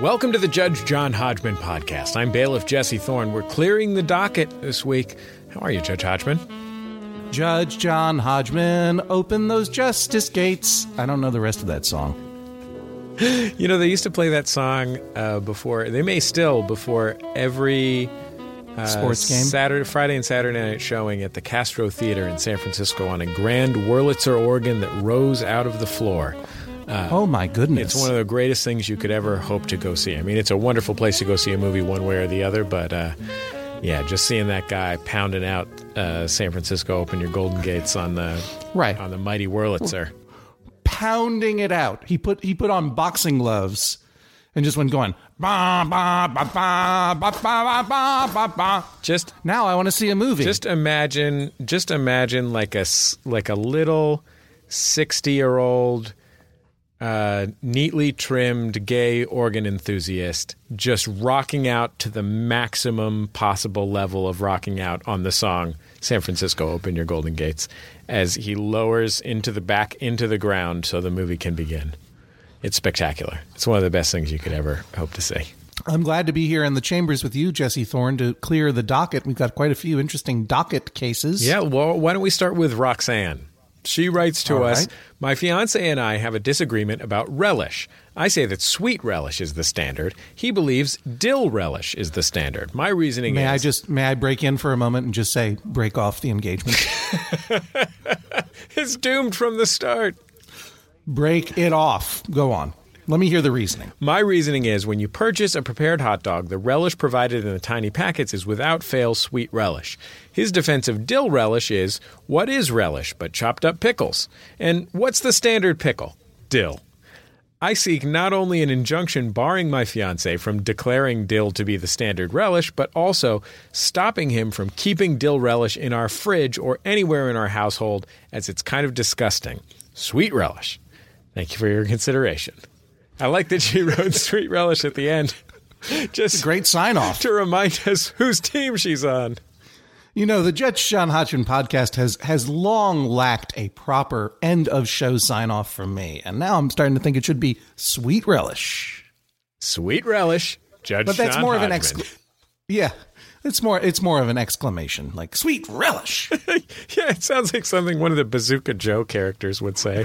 Welcome to the Judge John Hodgman podcast. I'm bailiff Jesse Thorne. We're clearing the docket this week. How are you, Judge Hodgman? Judge John Hodgman, open those justice gates. I don't know the rest of that song. You know, they used to play that song uh, before, they may still, before every uh, Sports game? Saturday, Friday, and Saturday night showing at the Castro Theater in San Francisco on a grand Wurlitzer organ that rose out of the floor. Uh, oh my goodness! It's one of the greatest things you could ever hope to go see. I mean, it's a wonderful place to go see a movie, one way or the other. But uh, yeah, just seeing that guy pounding out uh, San Francisco, open your golden gates on the right on the mighty Wurlitzer, pounding it out. He put he put on boxing gloves and just went going bah, bah, bah, just now i want to see a movie just imagine just imagine like a like a little 60 year old uh, neatly trimmed gay organ enthusiast just rocking out to the maximum possible level of rocking out on the song San Francisco Open Your Golden Gates as he lowers into the back into the ground so the movie can begin. It's spectacular. It's one of the best things you could ever hope to see. I'm glad to be here in the chambers with you, Jesse Thorne, to clear the docket. We've got quite a few interesting docket cases. Yeah, well, why don't we start with Roxanne? She writes to All us right. My fiance and I have a disagreement about relish. I say that sweet relish is the standard. He believes dill relish is the standard. My reasoning May is I just may I break in for a moment and just say break off the engagement? it's doomed from the start. break it off. Go on. Let me hear the reasoning. My reasoning is when you purchase a prepared hot dog, the relish provided in the tiny packets is without fail sweet relish. His defense of dill relish is what is relish but chopped up pickles? And what's the standard pickle? Dill. I seek not only an injunction barring my fiance from declaring dill to be the standard relish, but also stopping him from keeping dill relish in our fridge or anywhere in our household, as it's kind of disgusting. Sweet relish. Thank you for your consideration. I like that she wrote sweet relish at the end, just Great sign off. to remind us whose team she's on. You know, the Judge John Hodgman podcast has has long lacked a proper end of show sign off from me, and now I'm starting to think it should be sweet relish. Sweet relish, Judge. But that's John more of an Hodgman. ex. Yeah, it's more it's more of an exclamation, like sweet relish. Yeah, it sounds like something one of the Bazooka Joe characters would say.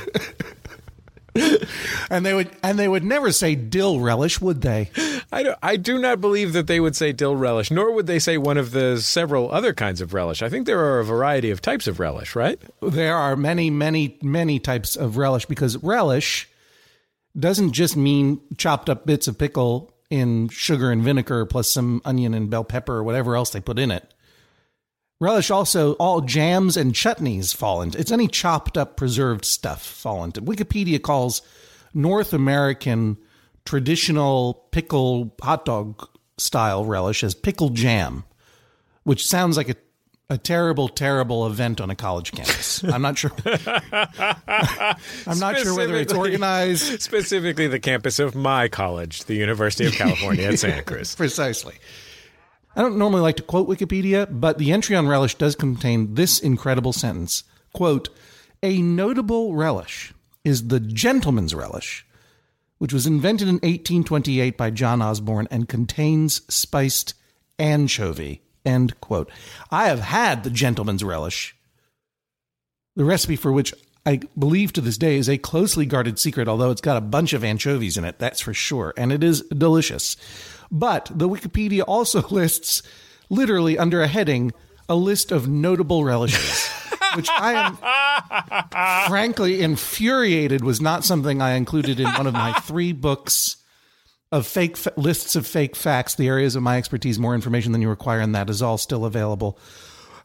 and they would and they would never say dill relish, would they? I do, I do not believe that they would say dill relish, nor would they say one of the several other kinds of relish. I think there are a variety of types of relish, right? There are many, many, many types of relish because relish doesn't just mean chopped up bits of pickle in sugar and vinegar plus some onion and bell pepper or whatever else they put in it. Relish also all jams and chutneys fall into. It's any chopped up preserved stuff fall into. Wikipedia calls North American traditional pickle hot dog style relish as pickle jam, which sounds like a a terrible, terrible event on a college campus. I'm not sure. I'm not sure whether it's organized Specifically, the campus of my college, the University of California at Santa Cruz. precisely. I don't normally like to quote Wikipedia, but the entry on relish does contain this incredible sentence. Quote, a notable relish is the gentleman's relish, which was invented in 1828 by John Osborne and contains spiced anchovy. End quote. I have had the gentleman's relish, the recipe for which I believe to this day is a closely guarded secret, although it's got a bunch of anchovies in it, that's for sure, and it is delicious. But the Wikipedia also lists, literally under a heading, a list of notable relishes, which I am frankly infuriated was not something I included in one of my three books of fake fa- lists of fake facts, the areas of my expertise, more information than you require, and that is all still available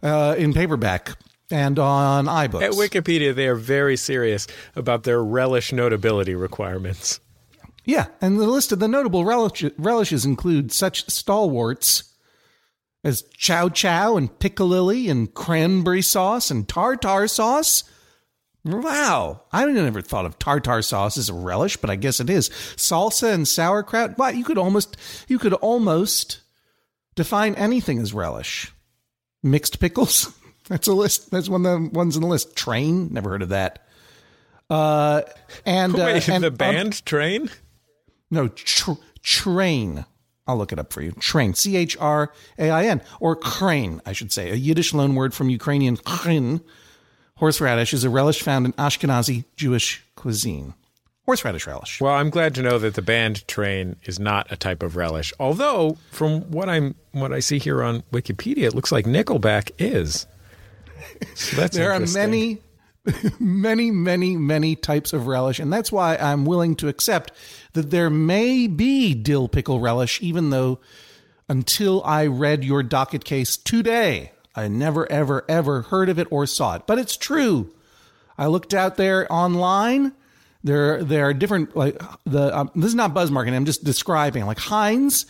uh, in paperback and on iBooks. At Wikipedia, they are very serious about their relish notability requirements. Yeah, and the list of the notable relish- relishes include such stalwarts as chow chow and piccalilli and cranberry sauce and tartar sauce. Wow, I never thought of tartar sauce as a relish, but I guess it is. Salsa and sauerkraut. What you could almost you could almost define anything as relish. Mixed pickles. That's a list. That's one of the ones in the list. Train. Never heard of that. Uh, and uh, and, the um, band train? No, tr- Train. I'll look it up for you. Train. C H R A I N. Or crane, I should say. A Yiddish loan word from Ukrainian khin. Horseradish is a relish found in Ashkenazi Jewish cuisine. Horseradish relish. Well, I'm glad to know that the band train is not a type of relish. Although, from what I'm what I see here on Wikipedia, it looks like Nickelback is. So there are many, many, many, many types of relish, and that's why I'm willing to accept that there may be dill pickle relish, even though until I read your docket case today, I never, ever, ever heard of it or saw it. But it's true. I looked out there online. There, there are different like the. Um, this is not buzz marketing. I'm just describing like Heinz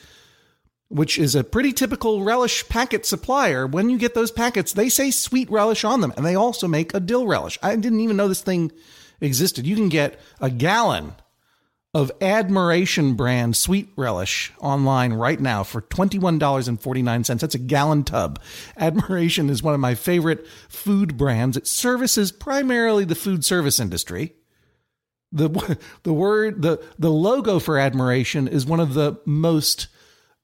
which is a pretty typical relish packet supplier. When you get those packets, they say sweet relish on them, and they also make a dill relish. I didn't even know this thing existed. You can get a gallon of Admiration brand sweet relish online right now for $21.49. That's a gallon tub. Admiration is one of my favorite food brands. It services primarily the food service industry. The the word the the logo for Admiration is one of the most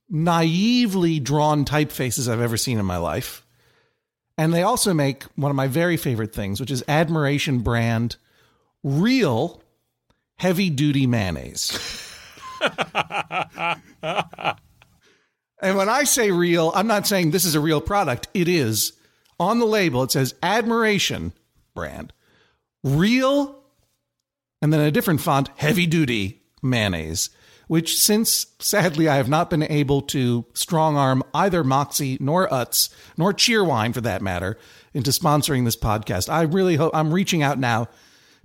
naively drawn typefaces I've ever seen in my life. And they also make one of my very favorite things, which is Admiration brand real heavy duty mayonnaise. and when I say real, I'm not saying this is a real product. It is. On the label, it says Admiration brand real, and then a different font, heavy duty mayonnaise which since sadly I have not been able to strong arm either Moxie nor Utz nor Cheerwine for that matter into sponsoring this podcast. I really hope I'm reaching out now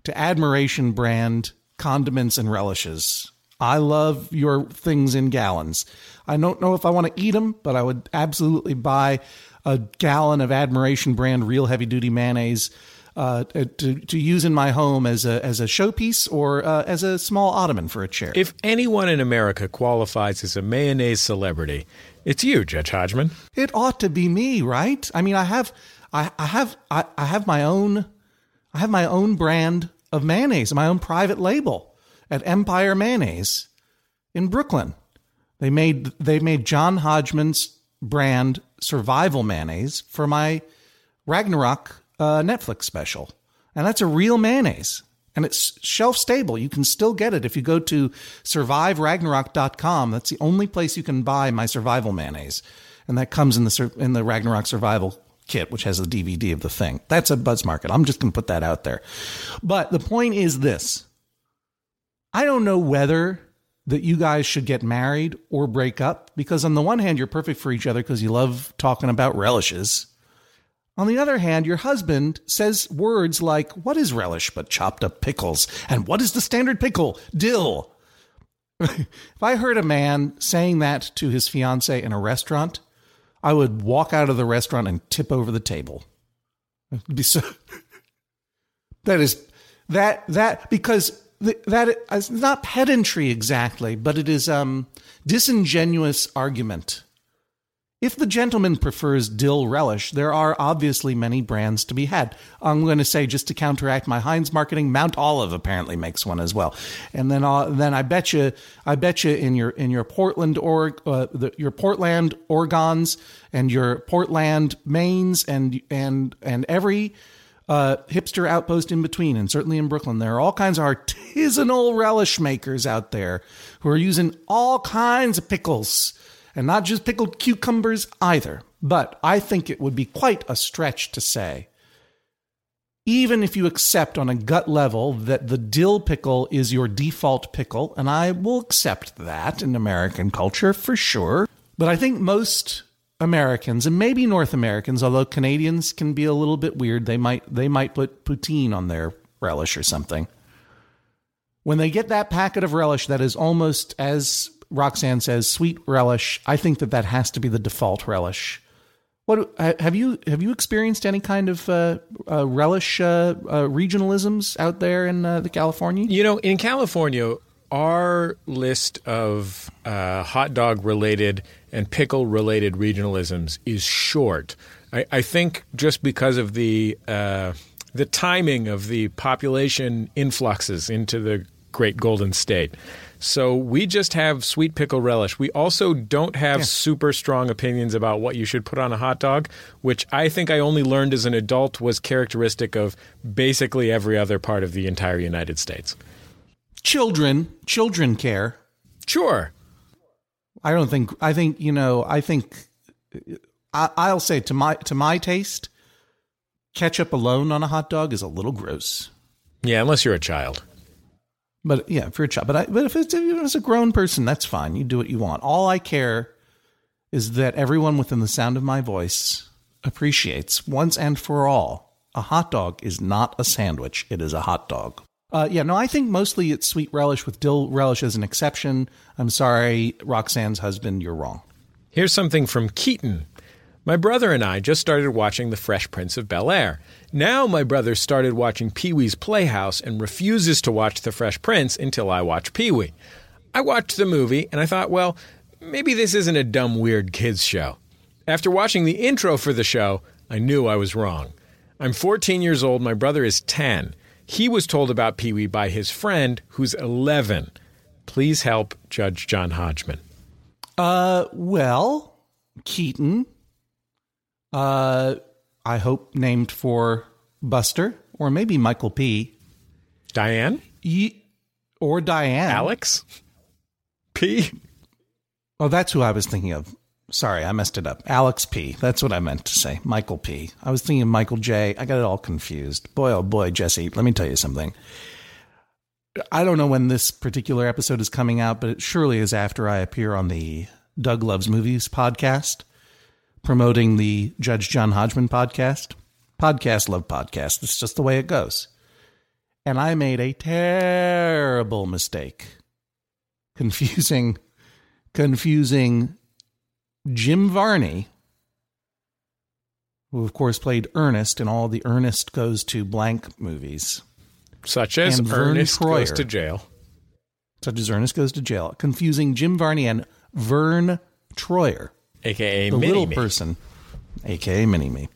to Admiration brand condiments and relishes. I love your things in gallons. I don't know if I want to eat them, but I would absolutely buy a gallon of Admiration brand real heavy duty mayonnaise uh, to to use in my home as a as a showpiece or uh, as a small ottoman for a chair. If anyone in America qualifies as a mayonnaise celebrity, it's you, Judge Hodgman. It ought to be me, right? I mean, I have I, I have I, I have my own I have my own brand of mayonnaise, my own private label at Empire Mayonnaise in Brooklyn. They made they made John Hodgman's brand survival mayonnaise for my Ragnarok uh, Netflix special. And that's a real mayonnaise. And it's shelf stable. You can still get it if you go to surviveragnarok.com. That's the only place you can buy my survival mayonnaise. And that comes in the in the Ragnarok survival kit, which has a DVD of the thing. That's a Buzz Market. I'm just going to put that out there. But the point is this I don't know whether that you guys should get married or break up because, on the one hand, you're perfect for each other because you love talking about relishes. On the other hand, your husband says words like, What is relish but chopped up pickles? And what is the standard pickle? Dill. if I heard a man saying that to his fiance in a restaurant, I would walk out of the restaurant and tip over the table. Be so. that is that that because that is not pedantry exactly, but it is um disingenuous argument. If the gentleman prefers dill relish, there are obviously many brands to be had. I'm going to say just to counteract my Heinz marketing, Mount Olive apparently makes one as well. And then, uh, then I bet you, I bet you in your in your Portland or uh, the, your Portland Oregons and your Portland Maines and and and every uh, hipster outpost in between, and certainly in Brooklyn, there are all kinds of artisanal relish makers out there who are using all kinds of pickles and not just pickled cucumbers either. But I think it would be quite a stretch to say, even if you accept on a gut level that the dill pickle is your default pickle, and I will accept that in American culture for sure. But I think most Americans and maybe North Americans, although Canadians can be a little bit weird, they might they might put poutine on their relish or something. When they get that packet of relish that is almost as Roxanne says sweet relish. I think that that has to be the default relish. What have you have you experienced any kind of uh, uh, relish uh, uh regionalisms out there in uh, the California? You know, in California, our list of uh, hot dog related and pickle related regionalisms is short. I, I, think just because of the the timing of the population influxes into the great Golden State. So we just have sweet pickle relish. We also don't have super strong opinions about what you should put on a hot dog, which I think I only learned as an adult was characteristic of basically every other part of the entire United States. Children, children care. Sure. I don't think. I think you know. I think. I, I'll say to my to my taste, ketchup alone on a hot dog is a little gross. Yeah, unless you're a child. But yeah, for a child. But I, but if it's, if it's a grown person, that's fine. You do what you want. All I care is that everyone within the sound of my voice appreciates once and for all a hot dog is not a sandwich. It is a hot dog. Uh, yeah, no, I think mostly it's sweet relish with dill relish as an exception. I'm sorry, Roxanne's husband, you're wrong. Here's something from Keaton. My brother and I just started watching The Fresh Prince of Bel Air. Now my brother started watching Pee Wee's Playhouse and refuses to watch The Fresh Prince until I watch Pee Wee. I watched the movie and I thought, well, maybe this isn't a dumb, weird kids show. After watching the intro for the show, I knew I was wrong. I'm 14 years old, my brother is 10. He was told about Pee Wee by his friend, who's 11. Please help Judge John Hodgman. Uh, well, Keaton, uh, I hope named for Buster or maybe Michael P. Diane? Ye- or Diane. Alex? P? Oh, that's who I was thinking of. Sorry, I messed it up. Alex P. That's what I meant to say. Michael P. I was thinking of Michael J. I got it all confused. Boy, oh boy, Jesse, let me tell you something. I don't know when this particular episode is coming out, but it surely is after I appear on the Doug Loves Movies podcast, promoting the Judge John Hodgman podcast. Podcast love podcast. It's just the way it goes. And I made a terrible mistake confusing confusing Jim Varney, who of course played Ernest in all the Ernest Goes to Blank movies, Such as Ernest goes to jail. such as Ernest Goes to Jail, confusing Jim Varney and Vern Troyer, AKA the Mini little Me. person, aka Mini Me.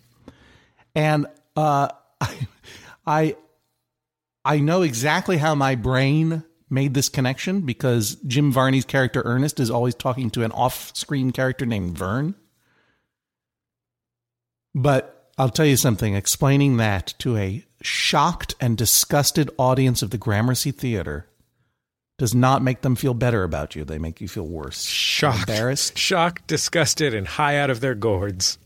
And uh, I, I know exactly how my brain made this connection because Jim Varney's character Ernest is always talking to an off-screen character named Vern. But I'll tell you something, explaining that to a shocked and disgusted audience of the Gramercy Theater does not make them feel better about you. They make you feel worse. Shocked. Embarrassed. Shocked, disgusted, and high out of their gourds.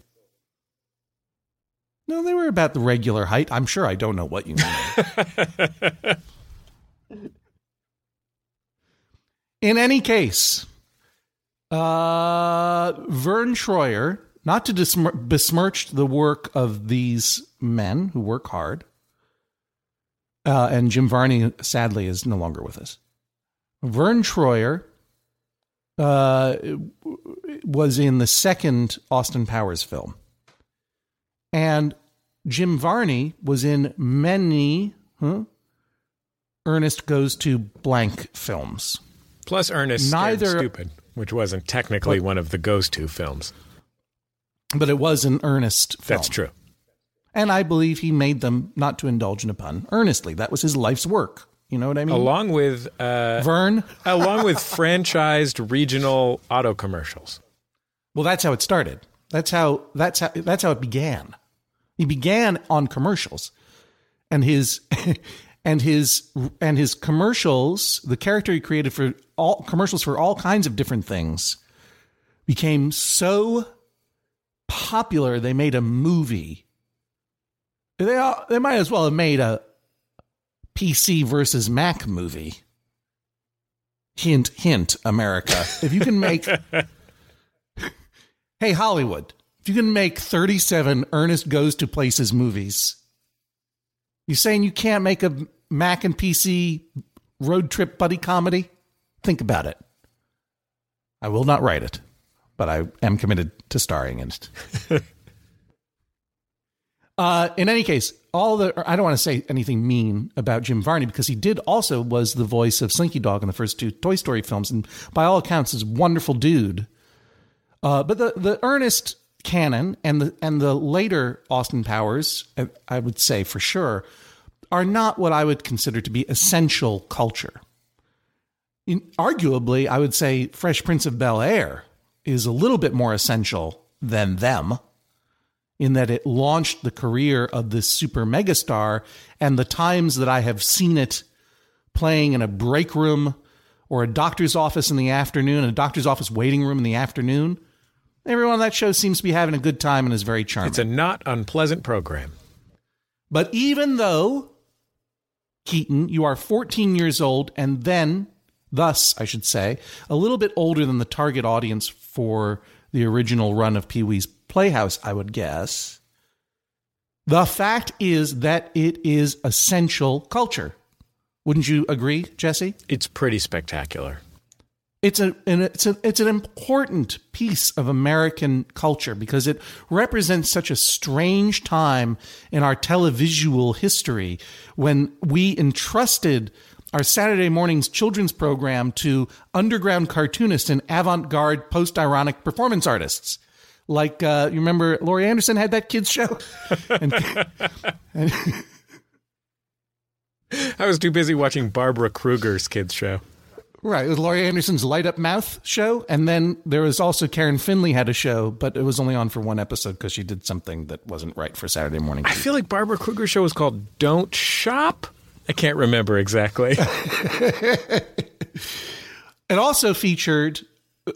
No, they were about the regular height. I'm sure I don't know what you mean. In any case, uh, Vern Troyer, not to dismir- besmirch the work of these men who work hard, uh, and Jim Varney sadly is no longer with us. Vern Troyer uh, was in the second Austin Powers film. And Jim Varney was in many huh, Ernest Goes to Blank films. Plus Ernest Neither- Stupid, which wasn't technically one of the Goes To films. But it was an Ernest film. That's true. And I believe he made them, not to indulge in a pun, earnestly. That was his life's work. You know what I mean? Along with uh, Vern. along with franchised regional auto commercials. Well, that's how it started. That's how that's how that's how it began. He began on commercials, and his and his and his commercials. The character he created for all commercials for all kinds of different things became so popular. They made a movie. They all, they might as well have made a PC versus Mac movie. Hint, hint, America. If you can make Hey, Hollywood, if you can make 37 Ernest Goes to Places movies, you saying you can't make a Mac and PC road trip buddy comedy? Think about it. I will not write it, but I am committed to starring in it. uh, in any case, all the I don't want to say anything mean about Jim Varney because he did also was the voice of Slinky Dog in the first two Toy Story films, and by all accounts, is a wonderful dude. Uh, but the the Ernest canon and the and the later Austin Powers, I would say for sure, are not what I would consider to be essential culture. in, arguably, I would say Fresh Prince of Bel Air is a little bit more essential than them in that it launched the career of this super megastar. And the times that I have seen it playing in a break room or a doctor's office in the afternoon, a doctor's office waiting room in the afternoon, everyone on that show seems to be having a good time and is very charming. It's a not unpleasant program. But even though, Keaton, you are 14 years old and then, thus, I should say, a little bit older than the target audience for the original run of Pee Wee's Playhouse, I would guess. The fact is that it is essential culture. Wouldn't you agree, Jesse? It's pretty spectacular. It's a it's a it's an important piece of American culture because it represents such a strange time in our televisual history when we entrusted our Saturday morning's children's program to underground cartoonists and avant-garde post-ironic performance artists. Like uh, you remember Laurie Anderson had that kids show? and, and I was too busy watching Barbara Kruger's kids show. Right, it was Laurie Anderson's Light Up Mouth show, and then there was also Karen Finley had a show, but it was only on for one episode because she did something that wasn't right for Saturday morning. I feel like Barbara Kruger's show was called "Don't Shop." I can't remember exactly. it also featured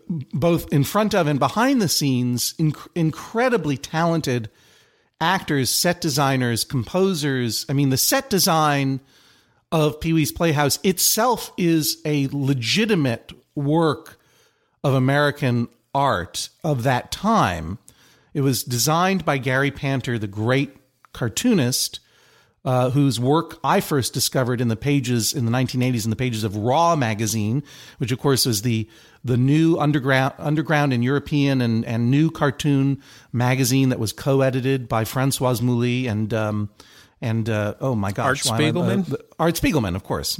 both in front of and behind the scenes inc- incredibly talented actors, set designers, composers. I mean, the set design of Pee Wee's Playhouse itself is a legitimate work of American art of that time. It was designed by Gary Panter, the great cartoonist, uh, whose work I first discovered in the pages in the 1980s in the pages of Raw magazine, which of course was the the new underground underground and European and, and new cartoon magazine that was co-edited by Francoise Mouly and um, and uh, oh my gosh, Art Spiegelman. Uh, Art Spiegelman, of course,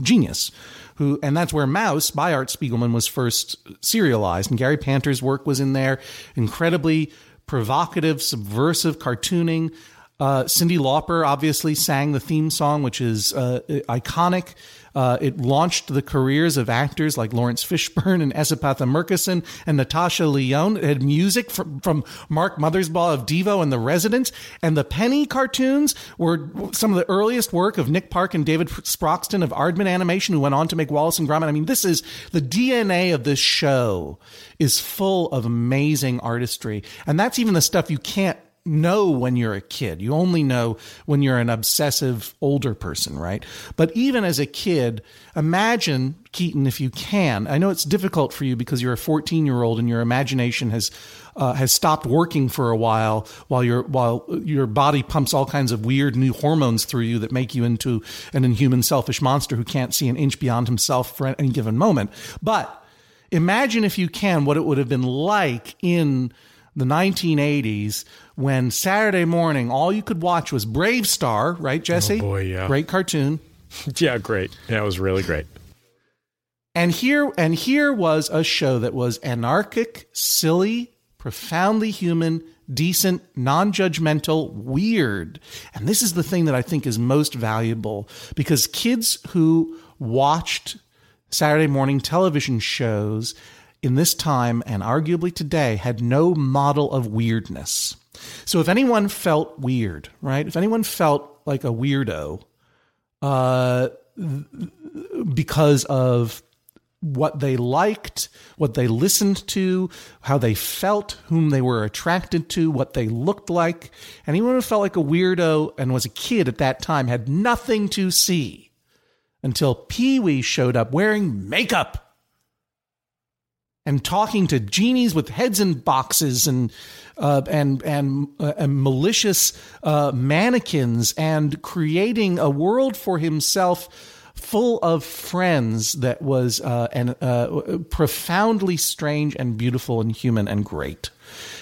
genius. Who and that's where Maus by Art Spiegelman was first serialized, and Gary Panter's work was in there. Incredibly provocative, subversive cartooning. Uh, Cyndi Lauper obviously sang the theme song, which is uh, iconic. Uh, it launched the careers of actors like Laurence Fishburne and S. Epatha Merkerson and Natasha Lyonne. It had music from, from Mark Mothersbaugh of Devo and The Residents. And the Penny cartoons were some of the earliest work of Nick Park and David Sproxton of Aardman Animation, who went on to make Wallace and Gromit. I mean, this is the DNA of this show is full of amazing artistry. And that's even the stuff you can't know when you're a kid. You only know when you're an obsessive older person, right? But even as a kid, imagine, Keaton, if you can. I know it's difficult for you because you're a 14 year old and your imagination has. Uh, has stopped working for a while while your while your body pumps all kinds of weird new hormones through you that make you into an inhuman selfish monster who can't see an inch beyond himself for any given moment but imagine if you can what it would have been like in the 1980s when Saturday morning all you could watch was BraveStarr, right, Jesse? Oh boy, yeah. Great cartoon. yeah, great. That was really great. And here and here was a show that was anarchic, silly, profoundly human, decent, non-judgmental, weird. And this is the thing that I think is most valuable because kids who watched Saturday morning television shows in this time and arguably today had no model of weirdness. So if anyone felt weird, right? If anyone felt like a weirdo, uh, because of what they liked, what they listened to, how they felt, whom they were attracted to, what they looked like. Anyone who felt like a weirdo and was a kid at that time had nothing to see until Pee Wee showed up wearing makeup and talking to genies with heads in boxes and uh, and and, uh, and malicious uh, mannequins and creating a world for himself full of friends that was uh, and uh, profoundly strange and beautiful and human and great.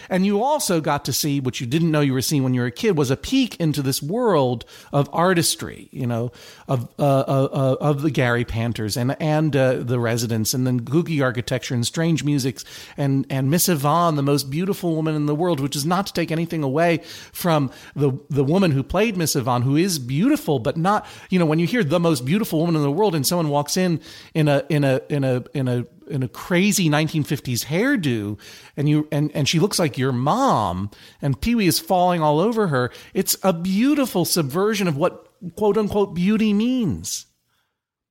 And you also got to see what you didn't know you were seeing when you were a kid was a peek into this world of artistry, you know, of uh, uh, uh, of the Gary Panters and and uh, the Residents, and then kooky architecture and strange musics, and and Miss Yvonne, the most beautiful woman in the world, which is not to take anything away from the the woman who played Miss Yvonne, who is beautiful, but not you know when you hear the most beautiful woman in the world, and someone walks in in a in a in a in a in a crazy 1950s hairdo and you and and she looks like your mom and Pee-wee is falling all over her it's a beautiful subversion of what quote unquote beauty means.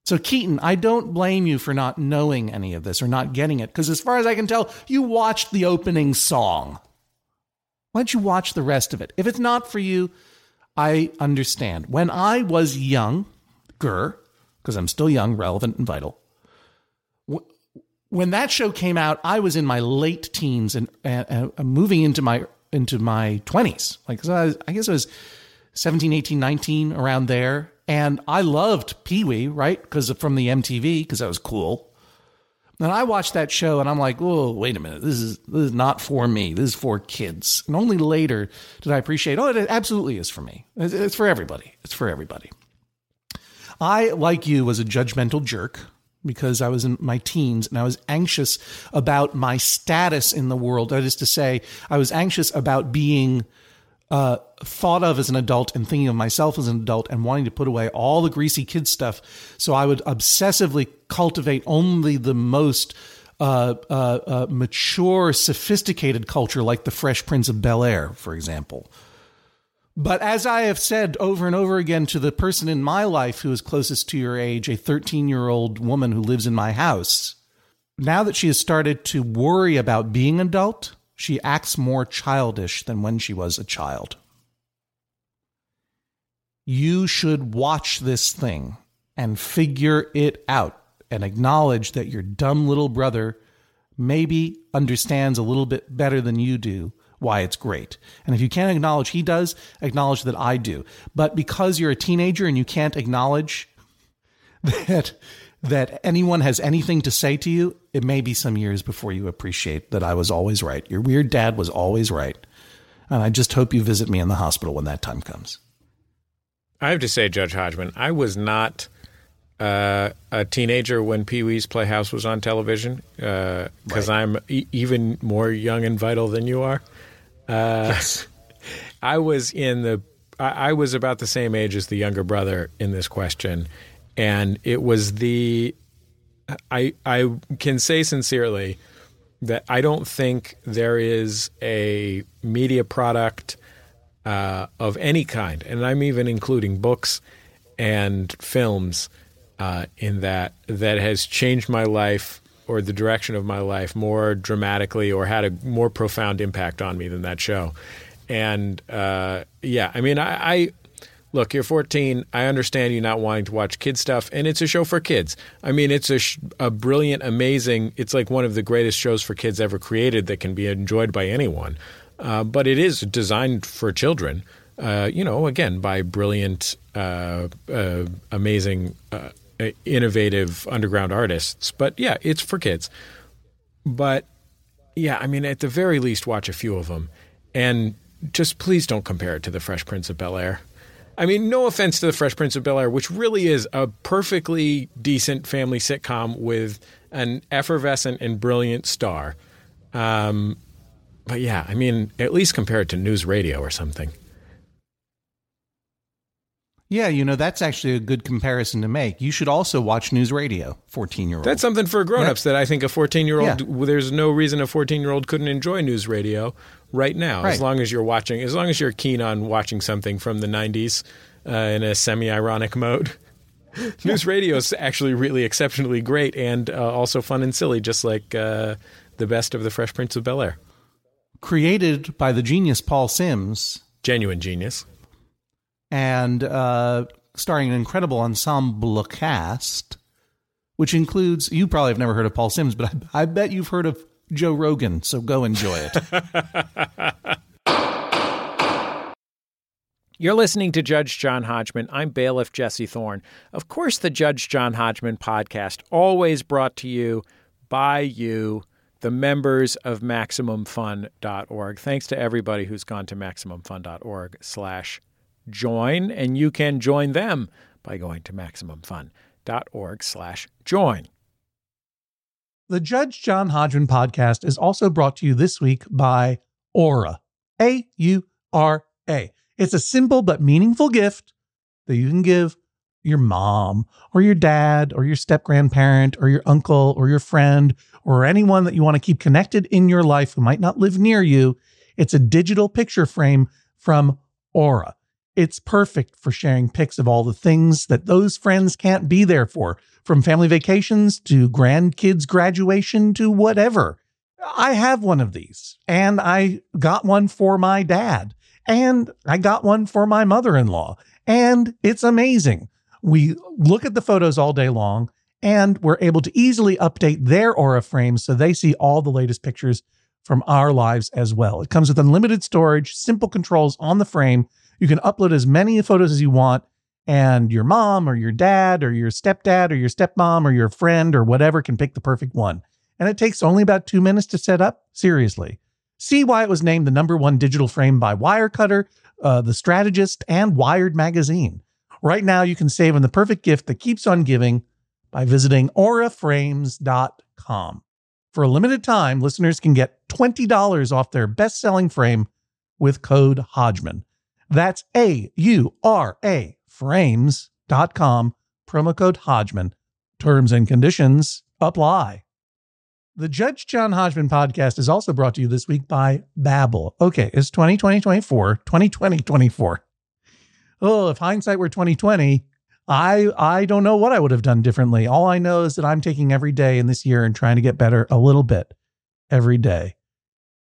So Keaton I don't blame you for not knowing any of this or not getting it because as far as I can tell you watched the opening song. Why don't you watch the rest of it? If it's not for you I understand. When I was young younger because I'm still young relevant and vital when that show came out, I was in my late teens and uh, uh, moving into my into my 20s. Like so I, was, I guess it was 17, 18, 19 around there. And I loved Pee Wee, right? Because from the MTV, because that was cool. And I watched that show and I'm like, oh, wait a minute. This is, this is not for me. This is for kids. And only later did I appreciate, oh, it absolutely is for me. It's, it's for everybody. It's for everybody. I, like you, was a judgmental jerk because I was in my teens and I was anxious about my status in the world. That is to say, I was anxious about being uh, thought of as an adult and thinking of myself as an adult and wanting to put away all the greasy kid stuff. So I would obsessively cultivate only the most uh, uh, uh mature, sophisticated culture, like the Fresh Prince of Bel Air, for example. But as I have said over and over again to the person in my life who is closest to your age, a 13 year old woman who lives in my house, now that she has started to worry about being adult, she acts more childish than when she was a child. You should watch this thing and figure it out and acknowledge that your dumb little brother maybe understands a little bit better than you do why it's great. And if you can't acknowledge he does, acknowledge that I do. But because you're a teenager and you can't acknowledge that that anyone has anything to say to you, it may be some years before you appreciate that I was always right. Your weird dad was always right. And I just hope you visit me in the hospital when that time comes. I have to say, Judge Hodgman, I was not uh, a teenager when Pee Wee's Playhouse was on television because uh, right. I'm e- even more young and vital than you are. Uh, yes. I was in the. I, I was about the same age as the younger brother in this question, and it was the. I I can say sincerely that I don't think there is a media product uh, of any kind, and I'm even including books and films uh, in that that has changed my life or the direction of my life more dramatically or had a more profound impact on me than that show. And uh, yeah, I mean, I, I look, you're 14. I understand you not wanting to watch kid stuff, and it's a show for kids. I mean, it's a, sh- a brilliant, amazing. It's like one of the greatest shows for kids ever created that can be enjoyed by anyone. Uh, but it is designed for children. Uh, you know, again, by brilliant, uh, uh amazing uh, innovative underground artists. But yeah, it's for kids. But yeah, I mean, at the very least, watch a few of them, and just please don't compare it to the Fresh Prince of Bel Air. I mean, no offense to the Fresh Prince of Bel Air, which really is a perfectly decent family sitcom with an effervescent and brilliant star. Um, but yeah, I mean, at least compare it to news radio or something. Yeah, you know, that's actually a good comparison to make. You should also watch news radio, 14 year old. That's something for grown-ups yeah. that I think a 14 year old, there's no reason a 14 year old couldn't enjoy news radio right now, right. as long as you're watching, as long as you're keen on watching something from the 90s uh, in a semi ironic mode. news radio is actually really exceptionally great and uh, also fun and silly, just like uh, the best of the Fresh Prince of Bel Air. Created by the genius Paul Simms. Genuine genius and uh, starring an incredible ensemble cast, which includes you probably have never heard of Paul Simms, but I, I bet you've heard of Joe Rogan. So go enjoy it. You're listening to Judge John Hodgman. I'm bailiff Jesse Thorne. Of course, the Judge John Hodgman podcast, always brought to you by you the members of MaximumFun.org. Thanks to everybody who's gone to MaximumFun.org slash join, and you can join them by going to MaximumFun.org slash join. The Judge John Hodgman podcast is also brought to you this week by Aura. A U R A. It's a simple but meaningful gift that you can give your mom or your dad or your step grandparent or your uncle or your friend or anyone that you want to keep connected in your life who might not live near you. It's a digital picture frame from Aura. It's perfect for sharing pics of all the things that those friends can't be there for, from family vacations to grandkids' graduation to whatever. I have one of these, and I got one for my dad, and I got one for my mother in law, and it's amazing. We look at the photos all day long, and we're able to easily update their Aura frames so they see all the latest pictures from our lives as well. It comes with unlimited storage, simple controls on the frame you can upload as many photos as you want, and your mom or your dad or your stepdad or your stepmom or your friend or whatever can pick the perfect one. And it takes only about two minutes to set up. Seriously. See why it was named the number one digital frame by Wirecutter, uh, The Strategist, and Wired Magazine. Right now, you can save on the perfect gift that keeps on giving by visiting auraframes.com. For a limited time, listeners can get $20 off their best selling frame with code Hodgman. That's A U R A frames.com, promo code Hodgman. Terms and conditions apply. The Judge John Hodgman podcast is also brought to you this week by Babbel. Okay, it's 2020 24, 2020 24. Oh, if hindsight were 2020, I I don't know what I would have done differently. All I know is that I'm taking every day in this year and trying to get better a little bit every day.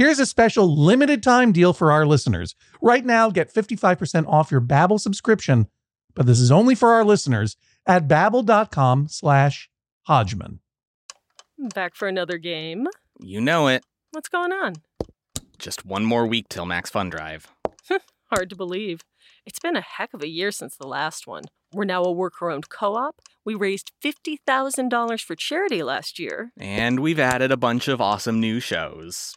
Here's a special limited time deal for our listeners. Right now, get 55% off your Babbel subscription, but this is only for our listeners at babbel.com slash Hodgman. Back for another game. You know it. What's going on? Just one more week till Max Fun Drive. Hard to believe. It's been a heck of a year since the last one. We're now a worker owned co op. We raised $50,000 for charity last year. And we've added a bunch of awesome new shows.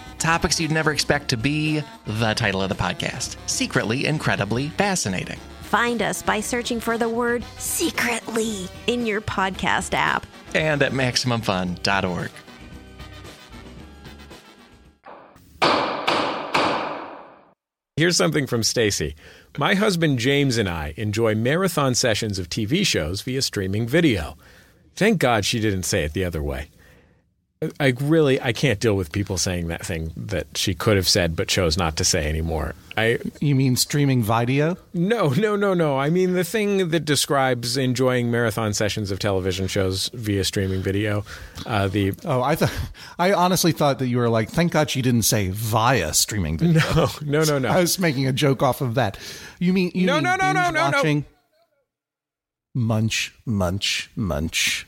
Topics you'd never expect to be the title of the podcast. Secretly Incredibly Fascinating. Find us by searching for the word secretly in your podcast app. And at MaximumFun.org. Here's something from Stacy. My husband James and I enjoy marathon sessions of TV shows via streaming video. Thank God she didn't say it the other way. I really I can't deal with people saying that thing that she could have said but chose not to say anymore. I You mean streaming video? no no no no. I mean the thing that describes enjoying marathon sessions of television shows via streaming video. Uh, the Oh, I thought I honestly thought that you were like, thank God she didn't say via streaming video. no no no no. I was making a joke off of that. You mean you No, mean no, no, no, no, no. watching? Munch, munch, munch.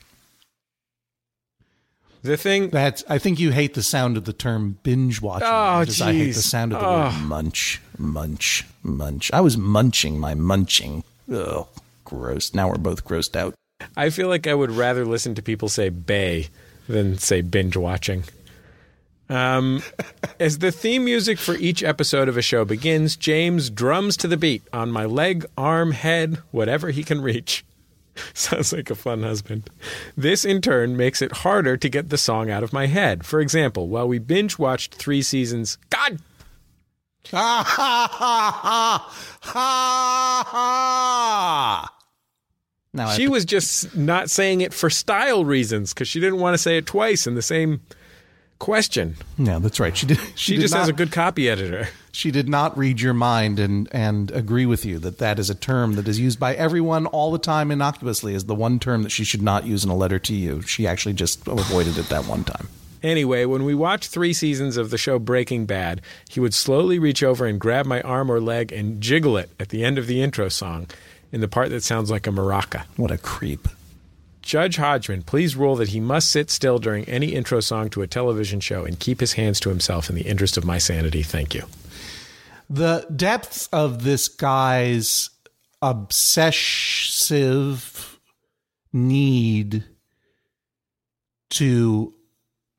The thing That's. I think you hate the sound of the term binge watching. Oh, as I hate the sound of the Oh. word munch, munch, munch. I was munching my munching. Ugh, gross. Now we're both grossed out. I feel like I would rather listen to people say bay than say binge watching. Um, as the theme music for each episode of a show begins, James drums to the beat on my leg, arm, head, whatever he can reach. Sounds like a fun husband. This, in turn, makes it harder to get the song out of my head. For example, while we binge watched three seasons, God Ha ha ha ha ha. Now She was just not saying it for style reasons because she didn't want to say it twice in the same question. No, that's right. She did. She, did just not, has a good copy editor. She did not read your mind and and agree with you that that is a term that is used by everyone all the time innocuously as the one term that she should not use in a letter to you. She actually just avoided it that one time. Anyway, when we watched three seasons of the show Breaking Bad, he would slowly reach over and grab my arm or leg and jiggle it at the end of the intro song in the part that sounds like a maraca. What a creep. Judge Hodgman, please rule that he must sit still during any intro song to a television show and keep his hands to himself in the interest of my sanity. Thank you. The depths of this guy's obsessive need to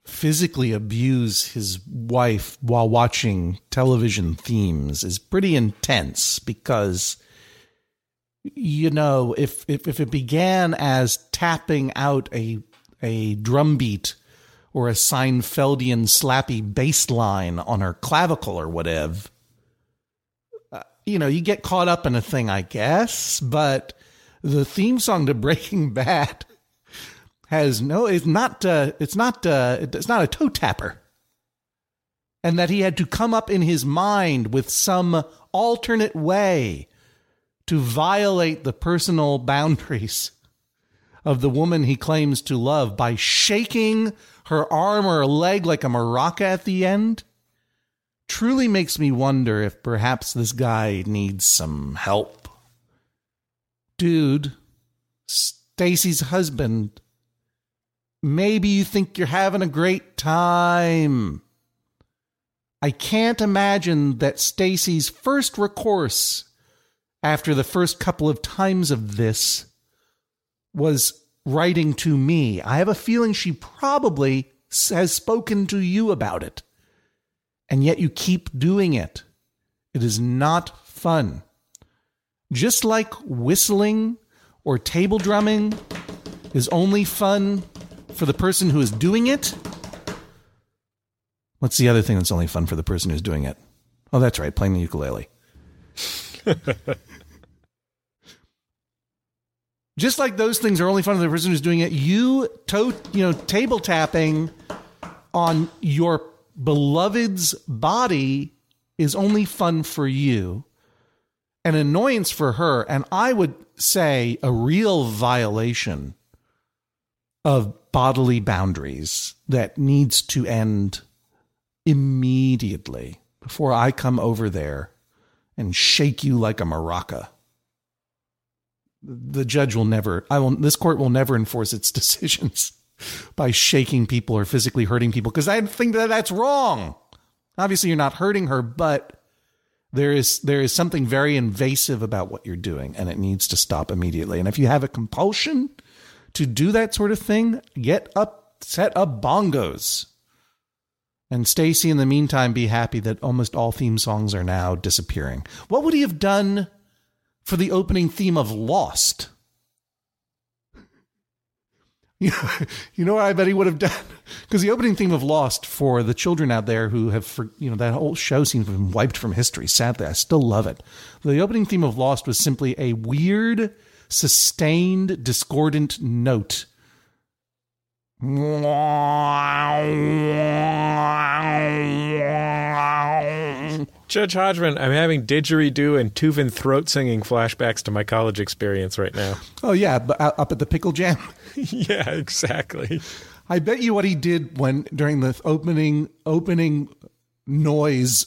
physically abuse his wife while watching television themes is pretty intense because you know if if, if it began as tapping out a a drum beat or a Seinfeldian slappy bass line on her clavicle or whatever uh, you know you get caught up in a thing I guess. But the theme song to Breaking Bad has no it's not uh, it's not uh, it's not a toe tapper. And that he had to come up in his mind with some alternate way to violate the personal boundaries of the woman he claims to love by shaking her arm or leg like a maraca at the end truly makes me wonder if perhaps this guy needs some help. Dude stacy's husband maybe you think you're having a great time. I can't imagine that stacy's first recourse after the first couple of times of this was writing to me. I have a feeling she probably has spoken to you about it. And yet you keep doing it. It is not fun. Just like whistling or table drumming is only fun for the person who is doing it. What's the other thing that's only fun for the person who's doing it? Oh, that's right, playing the ukulele. just like those things are only fun for the person who's doing it, you toe, you know, table tapping on your beloved's body is only fun for you, an annoyance for her, and I would say a real violation of bodily boundaries that needs to end immediately before I come over there and shake you like a maraca the judge will never i will this court will never enforce its decisions by shaking people or physically hurting people because i think that that's wrong. Obviously you're not hurting her but there is there is something very invasive about what you're doing and it needs to stop immediately. And if you have a compulsion to do that sort of thing get up set up bongos. And Stacy in the meantime be happy that almost all theme songs are now disappearing. What would he have done for the opening theme of Lost. You know, you know what I bet he would have done? Because the opening theme of Lost for the children out there who have, for, you know, that whole show seems to have been wiped from history. Sadly, I still love it. The opening theme of Lost was simply a weird, sustained, discordant note Judge Hodgman, I'm having didgeridoo and Tuvan throat singing flashbacks to my college experience right now. Oh yeah, but uh, up at the pickle jam. yeah, exactly. I bet you what he did when during the opening opening noise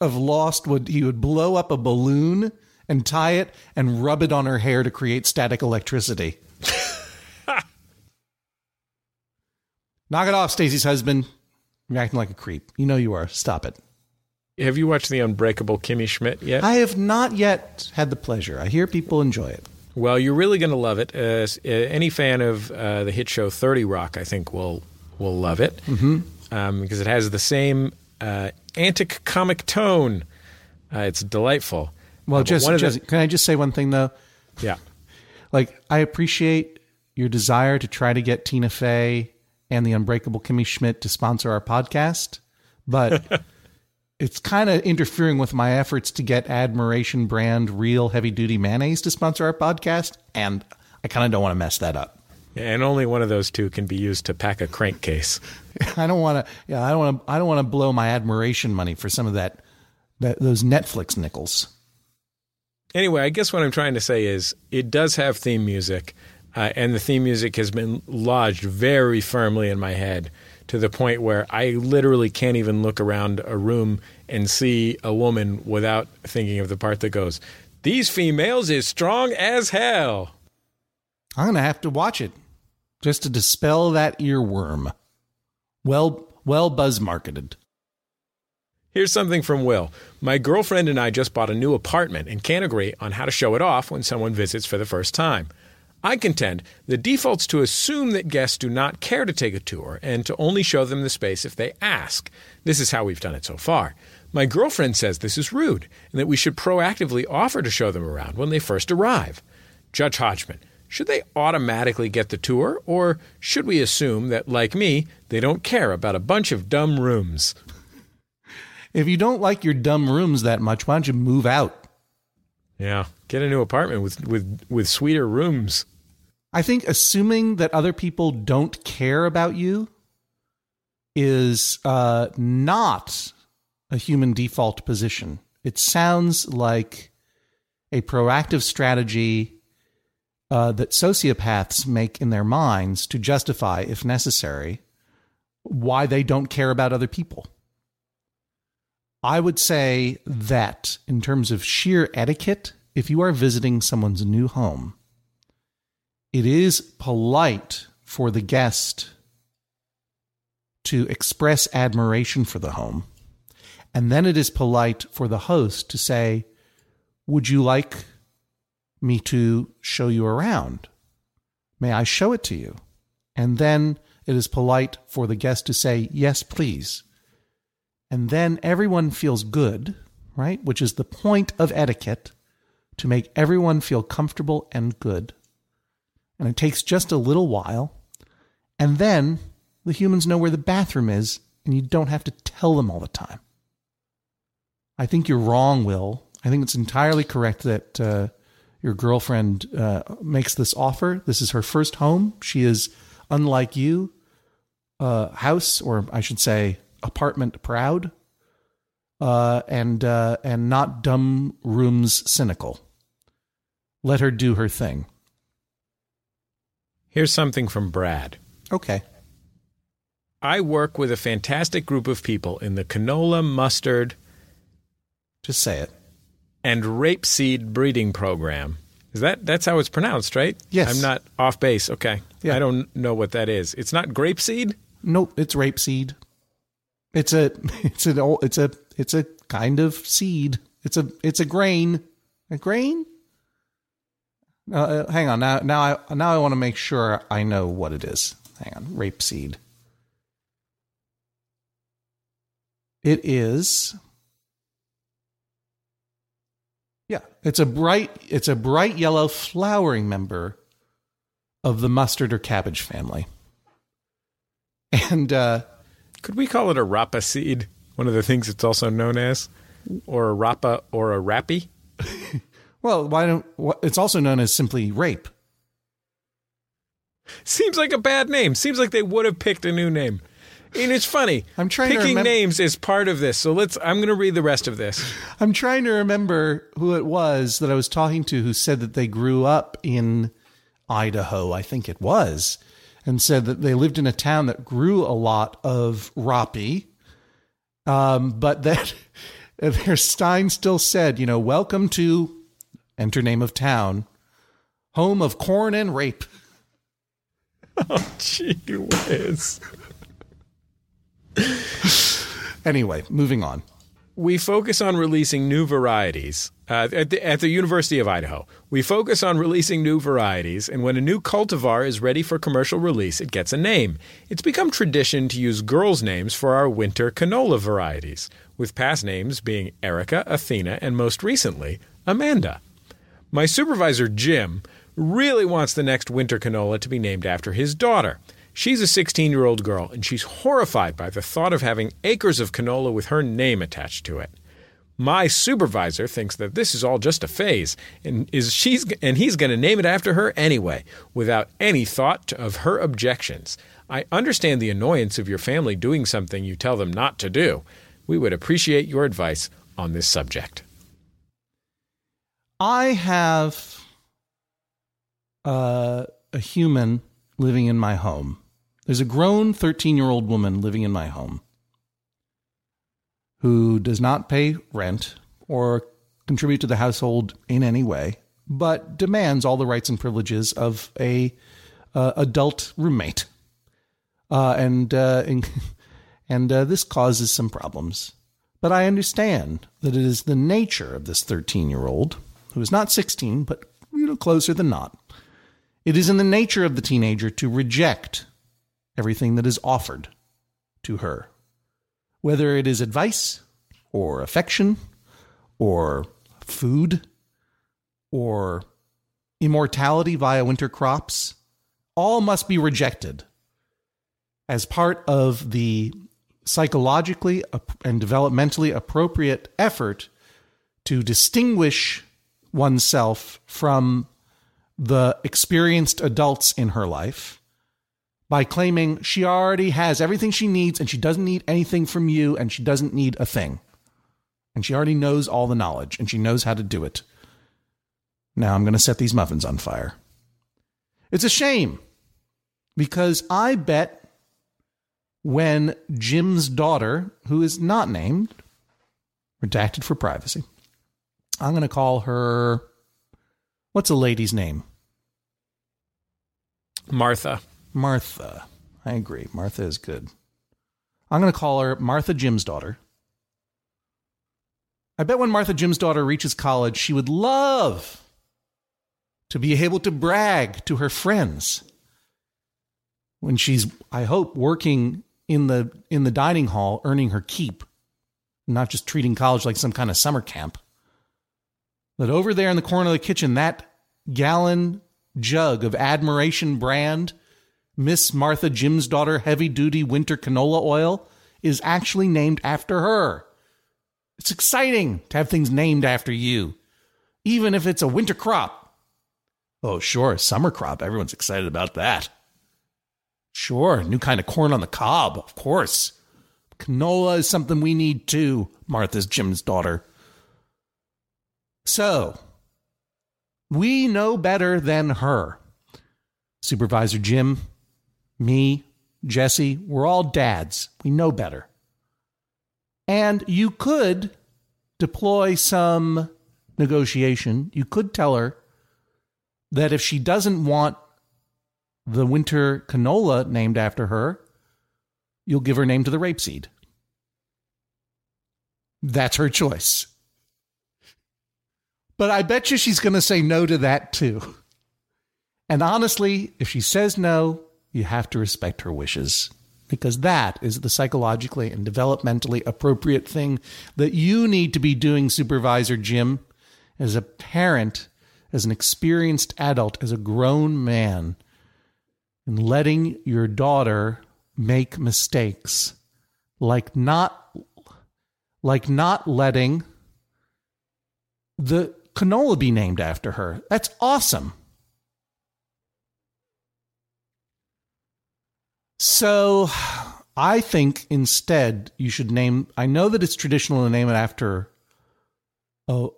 of Lost would he would blow up a balloon and tie it and rub it on her hair to create static electricity. Knock it off, Stacy's husband. You're acting like a creep. You know you are. Stop it. Have you watched The Unbreakable Kimmy Schmidt yet? I have not yet had the pleasure. I hear people enjoy it. Well, you're really going to love it. Uh, uh, any fan of uh, the hit show Thirty Rock, I think, will will love it mm-hmm. um, because it has the same uh, antic comic tone. Uh, it's delightful. Well, Uh, just, of the- just can I just say one thing though? yeah, Like I appreciate your desire to try to get Tina Fey and the Unbreakable Kimmy Schmidt to sponsor our podcast, but it's kind of interfering with my efforts to get Admiration brand real heavy duty mayonnaise to sponsor our podcast, and I kind of don't want to mess that up. and only one of those two can be used to pack a crankcase. I don't want to. Yeah, I don't want to. I don't want to blow my admiration money for some of that, that those Netflix nickels. Anyway, I guess what I'm trying to say is it does have theme music, uh, and the theme music has been lodged very firmly in my head to the point where I literally can't even look around a room and see a woman without thinking of the part that goes, These females is strong as hell. I'm gonna have to watch it just to dispel that earworm. Well, well, buzz marketed. Here's something from Will. My girlfriend and I just bought a new apartment and can't agree on how to show it off when someone visits for the first time. I contend the default's to assume that guests do not care to take a tour and to only show them the space if they ask. This is how we've done it so far. My girlfriend says this is rude and that we should proactively offer to show them around when they first arrive. Judge Hodgman, should they automatically get the tour, or should we assume that, like me, they don't care about a bunch of dumb rooms? If you don't like your dumb rooms that much, why don't you move out? Yeah, get a new apartment with with with sweeter rooms. I think assuming that other people don't care about you is uh, not a human default position. It sounds like a proactive strategy uh, that sociopaths make in their minds to justify, if necessary, why they don't care about other people. I would say that in terms of sheer etiquette, if you are visiting someone's new home, it is polite for the guest to express admiration for the home. And then it is polite for the host to say, Would you like me to show you around? May I show it to you? And then it is polite for the guest to say, Yes, please. And then everyone feels good, right? Which is the point of etiquette to make everyone feel comfortable and good. And it takes just a little while. And then the humans know where the bathroom is, and you don't have to tell them all the time. I think you're wrong, Will. I think it's entirely correct that uh, your girlfriend uh, makes this offer. This is her first home. She is, unlike you, uh, house, or I should say, apartment proud, uh, and uh, and not dumb rooms cynical. Let her do her thing. Here's something from Brad. Okay. I work with a fantastic group of people in the canola, mustard, Just say it. and rapeseed breeding program. Is that that's how it's pronounced, right? Yes. I'm not off base. Okay. Yeah. I don't know what that is. It's not grapeseed? Nope, it's rapeseed. It's a it's an old it's a it's a kind of seed. It's a it's a grain. A grain? Uh, uh, hang on. Now now I now I want to make sure I know what it is. Hang on. Rapeseed. It is Yeah, it's a bright it's a bright yellow flowering member of the mustard or cabbage family. And uh Could we call it a rapa seed? One of the things it's also known as? Or a rapa or a rappy? Well, why don't? wh- It's also known as simply rape. Seems like a bad name. Seems like they would have picked a new name. And it's funny. I'm trying to Picking names is part of this. So let's. I'm going to read the rest of this. I'm trying to remember who it was that I was talking to who said that they grew up in Idaho, I think it was, and said that they lived in a town that grew a lot of rapi, um, but that their Stein still said, you know, welcome to enter name of town, home of corn and rape. Oh, gee whiz. Anyway, moving on. we focus on releasing new varieties uh, at, the, at the University of Idaho. We focus on releasing new varieties, and when a new cultivar is ready for commercial release, it gets a name. It's become tradition to use girls' names for our winter canola varieties, with past names being Erica, Athena, and most recently, Amanda. My supervisor, Jim, really wants the next winter canola to be named after his daughter. She's a 16 year old girl, and she's horrified by the thought of having acres of canola with her name attached to it. My supervisor thinks that this is all just a phase, and is she's and he's going to name it after her anyway, without any thought of her objections. I understand the annoyance of your family doing something you tell them not to do. We would appreciate your advice on this subject. I have uh, a human living in my home. There's a grown 13 year old woman living in my home who does not pay rent or contribute to the household in any way, but demands all the rights and privileges of a uh, adult roommate. Uh, and uh, and, and uh, this causes some problems. But I understand that it is the nature of this 13 year old, who is not 16, but you know, closer than not. It is in the nature of the teenager to reject everything that is offered to her, whether it is advice or affection or food or immortality via winter crops. All must be rejected as part of the psychologically and developmentally appropriate effort to distinguish oneself from the experienced adults in her life by claiming she already has everything she needs and she doesn't need anything from you and she doesn't need a thing. And she already knows all the knowledge and she knows how to do it. Now I'm going to set these muffins on fire. It's a shame because I bet when Jim's daughter, who is not named, redacted for privacy, I'm going to call her. What's a lady's name? Martha. Martha. I agree. Martha is good. I'm going to call her Martha Jim's daughter. I bet when Martha Jim's daughter reaches college, she would love to be able to brag to her friends when she's, I hope, working in the in the dining hall, earning her keep, not just treating college like some kind of summer camp. That over there in the corner of the kitchen, that gallon jug of admiration brand Miss Martha Jim's daughter heavy duty winter canola oil is actually named after her. It's exciting to have things named after you, even if it's a winter crop. Oh, sure, summer crop. Everyone's excited about that. Sure, new kind of corn on the cob, of course. Canola is something we need too, Martha's Jim's daughter. So, we know better than her. Supervisor Jim, me, Jesse, we're all dads. We know better. And you could deploy some negotiation. You could tell her that if she doesn't want the winter canola named after her, you'll give her name to the rapeseed. That's her choice. But I bet you she's going to say no to that too. And honestly, if she says no, you have to respect her wishes because that is the psychologically and developmentally appropriate thing that you need to be doing, Supervisor Jim, as a parent, as an experienced adult, as a grown man, and letting your daughter make mistakes like not like not letting the canola be named after her. That's awesome. So I think instead you should name I know that it's traditional to name it after a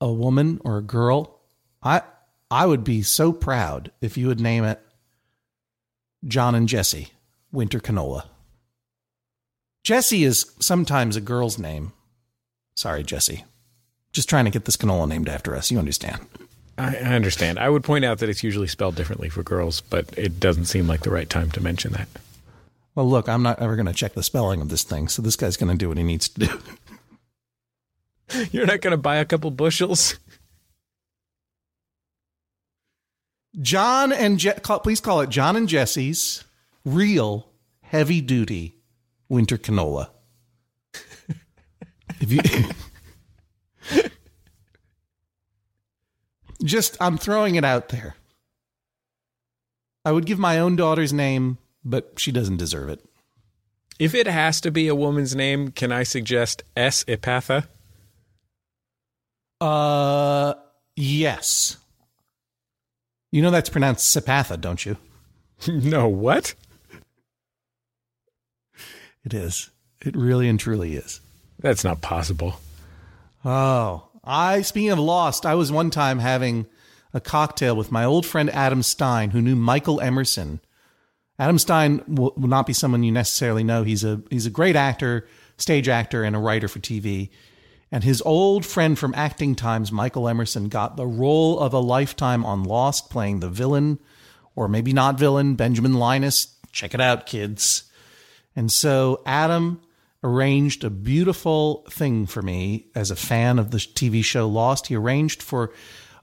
a woman or a girl. I I would be so proud if you would name it John and Jesse Winter Canola. Jesse is sometimes a girl's name. Sorry, Jesse. Just trying to get this canola named after us. You understand. I, I understand. I would point out that it's usually spelled differently for girls, but it doesn't seem like the right time to mention that. Well, look, I'm not ever going to check the spelling of this thing, so this guy's going to do what he needs to do. You're not going to buy a couple bushels? John and Je- call, please call it John and Jesse's real heavy duty winter canola. if you just I'm throwing it out there. I would give my own daughter's name, but she doesn't deserve it. If it has to be a woman's name, can I suggest S. Epatha? Uh yes. You know that's pronounced Sapatha, don't you? no, what? It is. It really and truly is. That's not possible. Oh, I speaking of lost, I was one time having a cocktail with my old friend Adam Stein, who knew Michael Emerson. Adam Stein will, will not be someone you necessarily know. He's a he's a great actor, stage actor, and a writer for TV. And his old friend from acting times, Michael Emerson, got the role of a lifetime on Lost, playing the villain, or maybe not villain, Benjamin Linus. Check it out, kids. And so Adam arranged a beautiful thing for me as a fan of the TV show Lost. He arranged for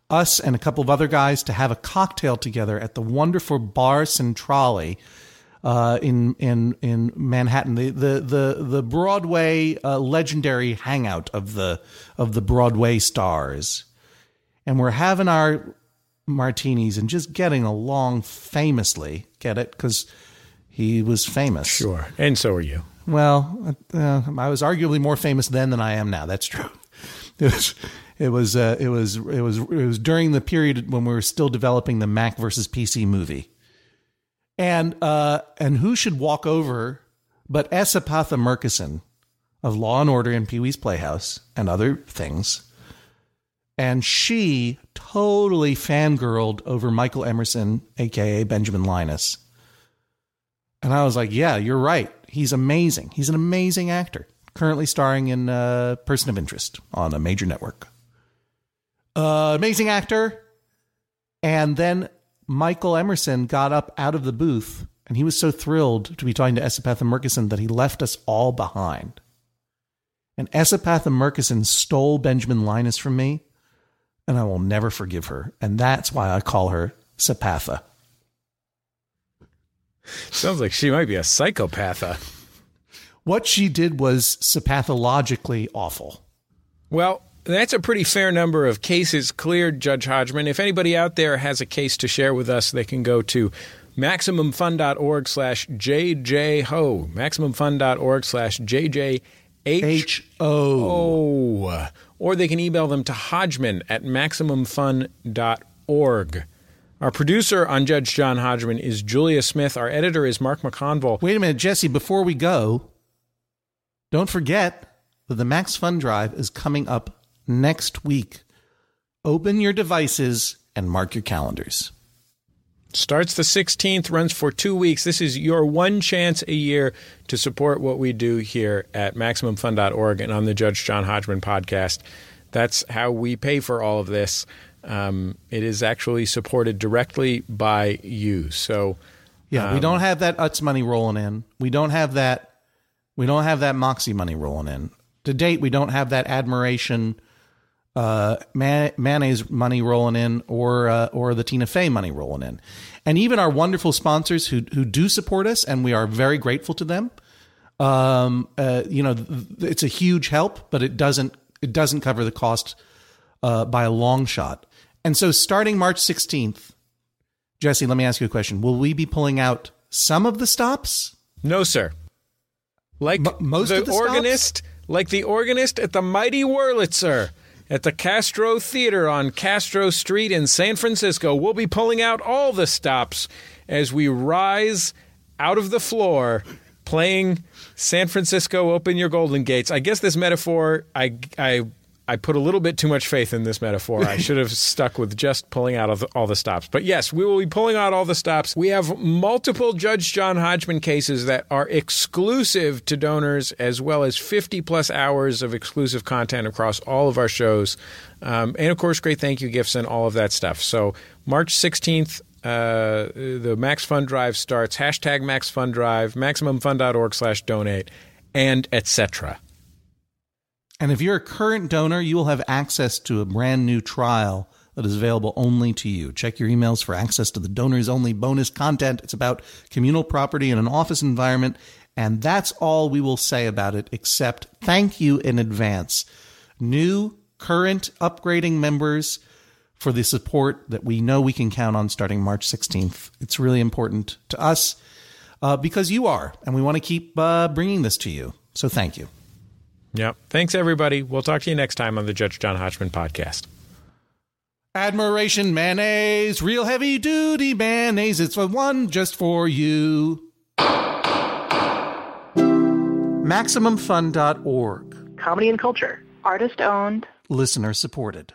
us and a couple of other guys to have a cocktail together at the wonderful Bar Centrale uh, in in in Manhattan, the the the the Broadway uh, legendary hangout of the of the Broadway stars, and we're having our martinis and just getting along famously. Get it? Because he was famous. Sure. And so are you. Well, uh, I was arguably more famous then than I am now. That's true. It was, it was, uh, it was, it was, it was during the period when we were still developing the Mac versus PC movie, and uh, and who should walk over but S. Epatha Merkerson of Law and Order and Pee Wee's Playhouse and other things, and she totally fangirled over Michael Emerson, aka Benjamin Linus. And I was like, yeah, you're right. He's amazing. He's an amazing actor. Currently starring in uh, Person of Interest on a major network. Uh, amazing actor. And then Michael Emerson got up out of the booth and he was so thrilled to be talking to S. Epatha Merkerson that he left us all behind. And S. Epatha Merkerson stole Benjamin Linus from me, and I will never forgive her. And that's why I call her Sapatha. Sounds like she might be a psychopath. uh. What she did was sapathologically awful. Well, that's a pretty fair number of cases cleared, Judge Hodgman. If anybody out there has a case to share with us, they can go to MaximumFun.org slash JJHO. MaximumFun.org slash JJH. H O. Oh. Or they can email them to Hodgman at MaximumFun.org. Our producer on Judge John Hodgman is Julia Smith. Our editor is Mark McConville. Wait a minute, Jesse, before we go, don't forget that the Max Fun Drive is coming up next week. Open your devices and mark your calendars. Starts the 16th, runs for two weeks. This is your one chance a year to support what we do here at MaximumFun.org and on the Judge John Hodgman podcast. That's how we pay for all of this. Um, it is actually supported directly by you. So, Yeah, we don't have that Utz money rolling in. We don't have that. We don't have that Moxie money rolling in. To date, we don't have that admiration uh, man, mayonnaise money rolling in, or uh, or the Tina Fey money rolling in, and even our wonderful sponsors who who do support us, and we are very grateful to them. Um, uh, you know, th- it's a huge help, but it doesn't it doesn't cover the cost uh, by a long shot. And so, starting March sixteenth, Jesse, let me ask you a question: Will we be pulling out some of the stops? no, sir. Like M- most the, of the stops? organist, like the organist at the Mighty Wurlitzer at the Castro Theater on Castro Street in San Francisco. We'll be pulling out all the stops as we rise out of the floor playing San Francisco Open Your Golden Gates. I guess this metaphor, I, I, I put a little bit too much faith in this metaphor. I should have stuck with just pulling out of the, all the stops. But yes, we will be pulling out all the stops. We have multiple Judge John Hodgman cases that are exclusive to donors, as well as 50 plus hours of exclusive content across all of our shows. Um, and of course, great thank you gifts and all of that stuff. So, March 16th, uh, the Max Fun Drive starts. Hashtag Max Fun Drive, MaximumFun.org slash donate, and etc. And if you're a current donor, you will have access to a brand new trial that is available only to you. Check your emails for access to the donors only bonus content. It's about communal property in an office environment. And that's all we will say about it, except thank you in advance. New, current, upgrading members for the support that we know we can count on starting March 16th. It's really important to us uh, because you are, and we want to keep uh, bringing this to you. So thank you. Yep. Thanks, everybody. We'll talk to you next time on the Judge John Hodgman podcast. Admiration mayonnaise, real heavy duty mayonnaise. It's the one just for you. MaximumFun.org. Comedy and culture. Artist owned. Listener supported.